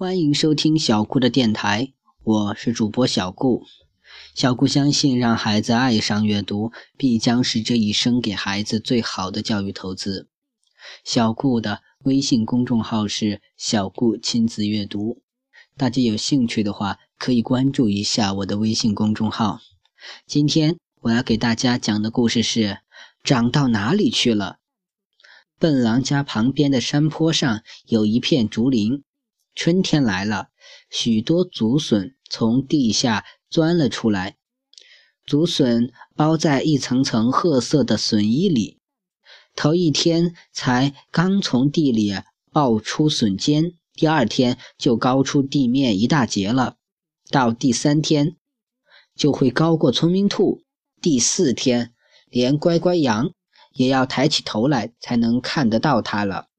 欢迎收听小顾的电台，我是主播小顾。小顾相信，让孩子爱上阅读，必将是这一生给孩子最好的教育投资。小顾的微信公众号是“小顾亲子阅读”，大家有兴趣的话，可以关注一下我的微信公众号。今天我要给大家讲的故事是：长到哪里去了？笨狼家旁边的山坡上有一片竹林。春天来了，许多竹笋从地下钻了出来。竹笋包在一层层褐色的笋衣里，头一天才刚从地里爆出笋尖，第二天就高出地面一大截了。到第三天，就会高过聪明兔。第四天，连乖乖羊也要抬起头来才能看得到它了。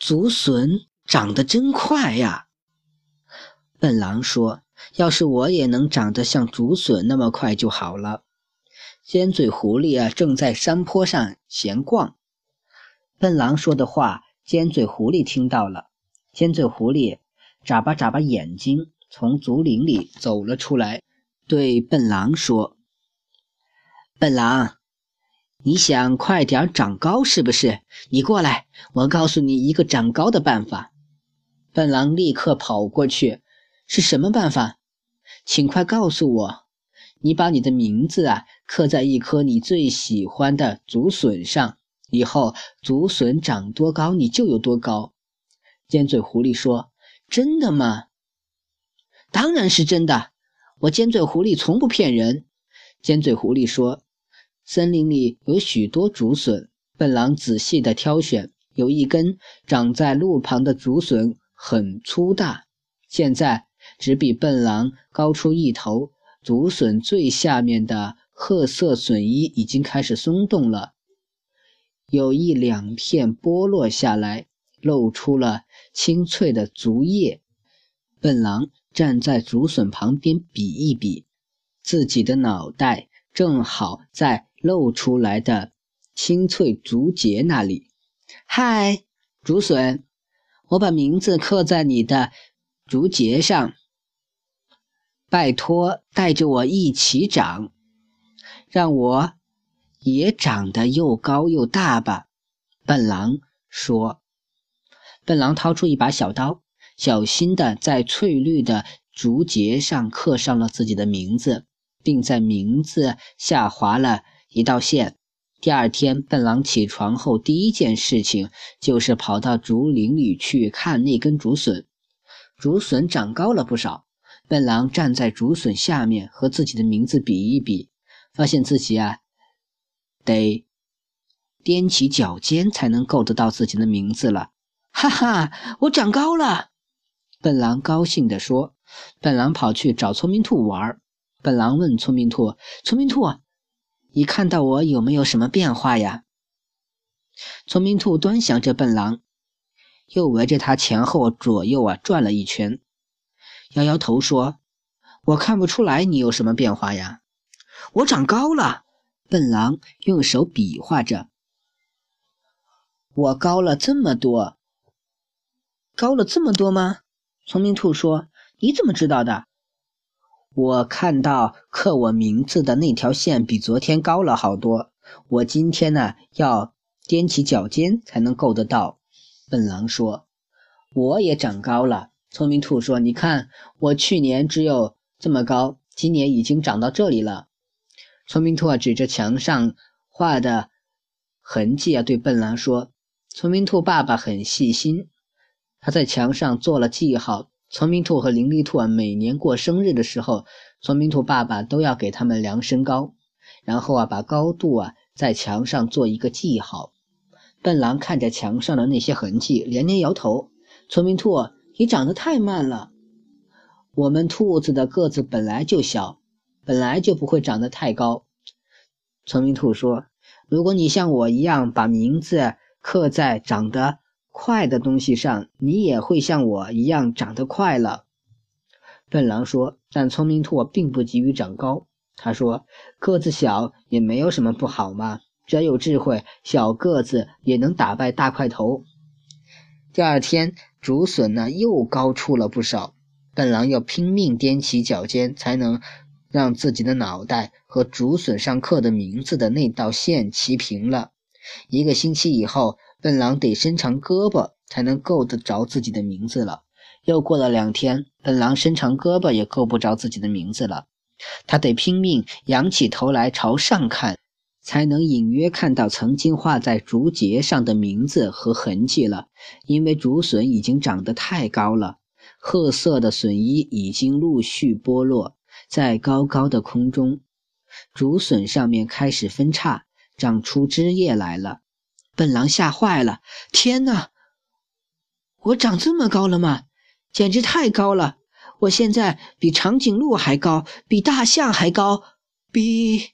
竹笋。长得真快呀！笨狼说：“要是我也能长得像竹笋那么快就好了。”尖嘴狐狸啊，正在山坡上闲逛。笨狼说的话，尖嘴狐狸听到了。尖嘴狐狸眨巴眨巴眼睛，从竹林里走了出来，对笨狼说：“笨狼。”你想快点长高是不是？你过来，我告诉你一个长高的办法。笨狼立刻跑过去，是什么办法？请快告诉我。你把你的名字啊刻在一颗你最喜欢的竹笋上，以后竹笋长多高你就有多高。尖嘴狐狸说：“真的吗？”“当然是真的，我尖嘴狐狸从不骗人。”尖嘴狐狸说。森林里有许多竹笋，笨狼仔细地挑选，有一根长在路旁的竹笋很粗大，现在只比笨狼高出一头。竹笋最下面的褐色笋衣已经开始松动了，有一两片剥落下来，露出了清脆的竹叶。笨狼站在竹笋旁边比一比，自己的脑袋正好在。露出来的清脆竹节那里，嗨，竹笋，我把名字刻在你的竹节上，拜托带着我一起长，让我也长得又高又大吧。笨狼说。笨狼掏出一把小刀，小心的在翠绿的竹节上刻上了自己的名字，并在名字下划了。一道线。第二天，笨狼起床后第一件事情就是跑到竹林里去看那根竹笋。竹笋长高了不少。笨狼站在竹笋下面，和自己的名字比一比，发现自己啊，得踮起脚尖才能够得到自己的名字了。哈哈，我长高了！笨狼高兴地说。笨狼跑去找聪明兔玩。笨狼问聪明兔：“聪明兔。”你看到我有没有什么变化呀？聪明兔端详着笨狼，又围着它前后左右啊转了一圈，摇摇头说：“我看不出来你有什么变化呀。”我长高了。笨狼用手比划着：“我高了这么多，高了这么多吗？”聪明兔说：“你怎么知道的？”我看到刻我名字的那条线比昨天高了好多。我今天呢要踮起脚尖才能够得到。笨狼说：“我也长高了。”聪明兔说：“你看，我去年只有这么高，今年已经长到这里了。”聪明兔啊指着墙上画的痕迹啊对笨狼说：“聪明兔爸爸很细心，他在墙上做了记号。”聪明兔和伶俐兔啊，每年过生日的时候，聪明兔爸爸都要给他们量身高，然后啊，把高度啊在墙上做一个记号。笨狼看着墙上的那些痕迹，连连摇头。聪明兔，你长得太慢了。我们兔子的个子本来就小，本来就不会长得太高。聪明兔说：“如果你像我一样把名字刻在长得……”快的东西上，你也会像我一样长得快了。笨狼说：“但聪明兔并不急于长高。他说，个子小也没有什么不好嘛，只要有智慧，小个子也能打败大块头。第二天，竹笋呢又高出了不少。笨狼要拼命踮起脚尖，才能让自己的脑袋和竹笋上刻的名字的那道线齐平了。一个星期以后，笨狼得伸长胳膊才能够得着自己的名字了。又过了两天，笨狼伸长胳膊也够不着自己的名字了。他得拼命仰起头来朝上看，才能隐约看到曾经画在竹节上的名字和痕迹了。因为竹笋已经长得太高了，褐色的笋衣已经陆续剥落，在高高的空中，竹笋上面开始分叉，长出枝叶来了。笨狼吓坏了：“天哪！我长这么高了吗？简直太高了！”我现在比长颈鹿还高，比大象还高，比……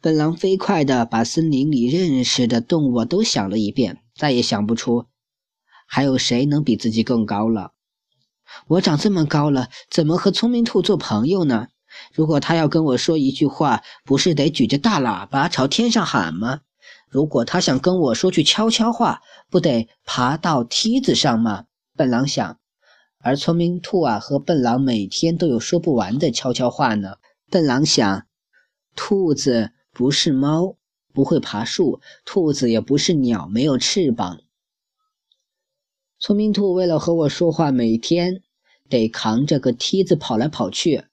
笨狼飞快地把森林里认识的动物都想了一遍，再也想不出还有谁能比自己更高了。我长这么高了，怎么和聪明兔做朋友呢？如果他要跟我说一句话，不是得举着大喇叭朝天上喊吗？如果他想跟我说句悄悄话，不得爬到梯子上吗？笨狼想。而聪明兔啊和笨狼每天都有说不完的悄悄话呢。笨狼想，兔子不是猫，不会爬树；兔子也不是鸟，没有翅膀。聪明兔为了和我说话，每天得扛着个梯子跑来跑去。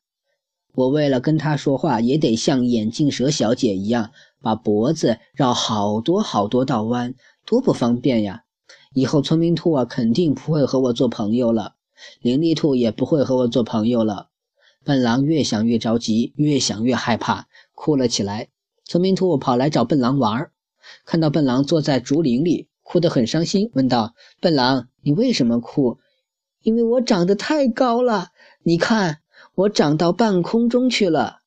我为了跟他说话，也得像眼镜蛇小姐一样，把脖子绕好多好多道弯，多不方便呀！以后聪明兔啊，肯定不会和我做朋友了。伶俐兔也不会和我做朋友了。笨狼越想越着急，越想越害怕，哭了起来。聪明兔跑来找笨狼玩，看到笨狼坐在竹林里，哭得很伤心，问道：“笨狼，你为什么哭？”“因为我长得太高了，你看，我长到半空中去了，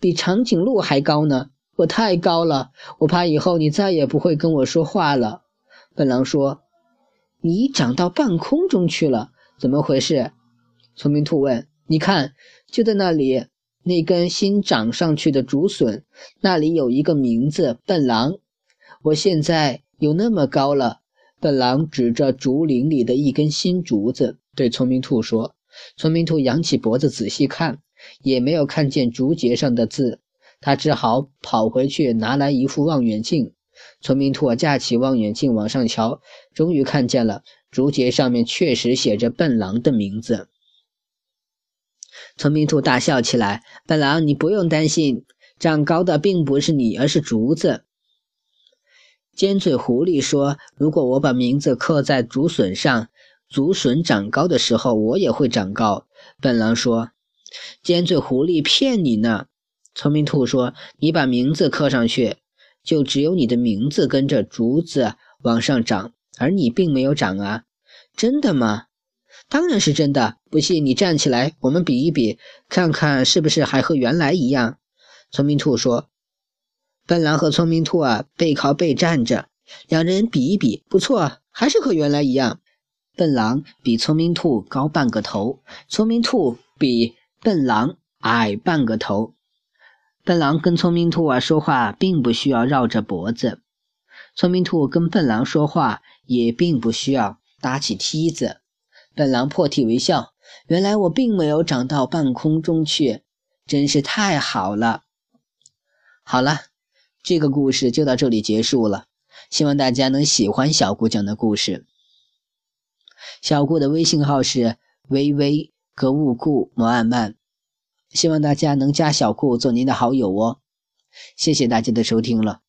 比长颈鹿还高呢。我太高了，我怕以后你再也不会跟我说话了。”笨狼说：“你长到半空中去了。”怎么回事？聪明兔问。你看，就在那里，那根新长上去的竹笋，那里有一个名字——笨狼。我现在有那么高了。笨狼指着竹林里的一根新竹子，对聪明兔说。聪明兔仰起脖子仔细看，也没有看见竹节上的字。他只好跑回去拿来一副望远镜。聪明兔架起望远镜往上瞧，终于看见了。竹节上面确实写着笨狼的名字。聪明兔大笑起来：“笨狼，你不用担心，长高的并不是你，而是竹子。”尖嘴狐狸说：“如果我把名字刻在竹笋上，竹笋长高的时候，我也会长高。”笨狼说：“尖嘴狐狸骗你呢。”聪明兔说：“你把名字刻上去，就只有你的名字跟着竹子往上长。”而你并没有长啊，真的吗？当然是真的。不信你站起来，我们比一比，看看是不是还和原来一样。聪明兔说：“笨狼和聪明兔啊，背靠背站着，两人比一比，不错，还是和原来一样。笨狼比聪明兔高半个头，聪明兔比笨狼矮半个头。笨狼跟聪明兔啊说话，并不需要绕着脖子。”聪明兔跟笨狼说话也并不需要搭起梯子。笨狼破涕为笑：“原来我并没有长到半空中去，真是太好了。”好了，这个故事就到这里结束了。希望大家能喜欢小姑讲的故事。小顾的微信号是微微格物顾摩安曼，希望大家能加小顾做您的好友哦。谢谢大家的收听了。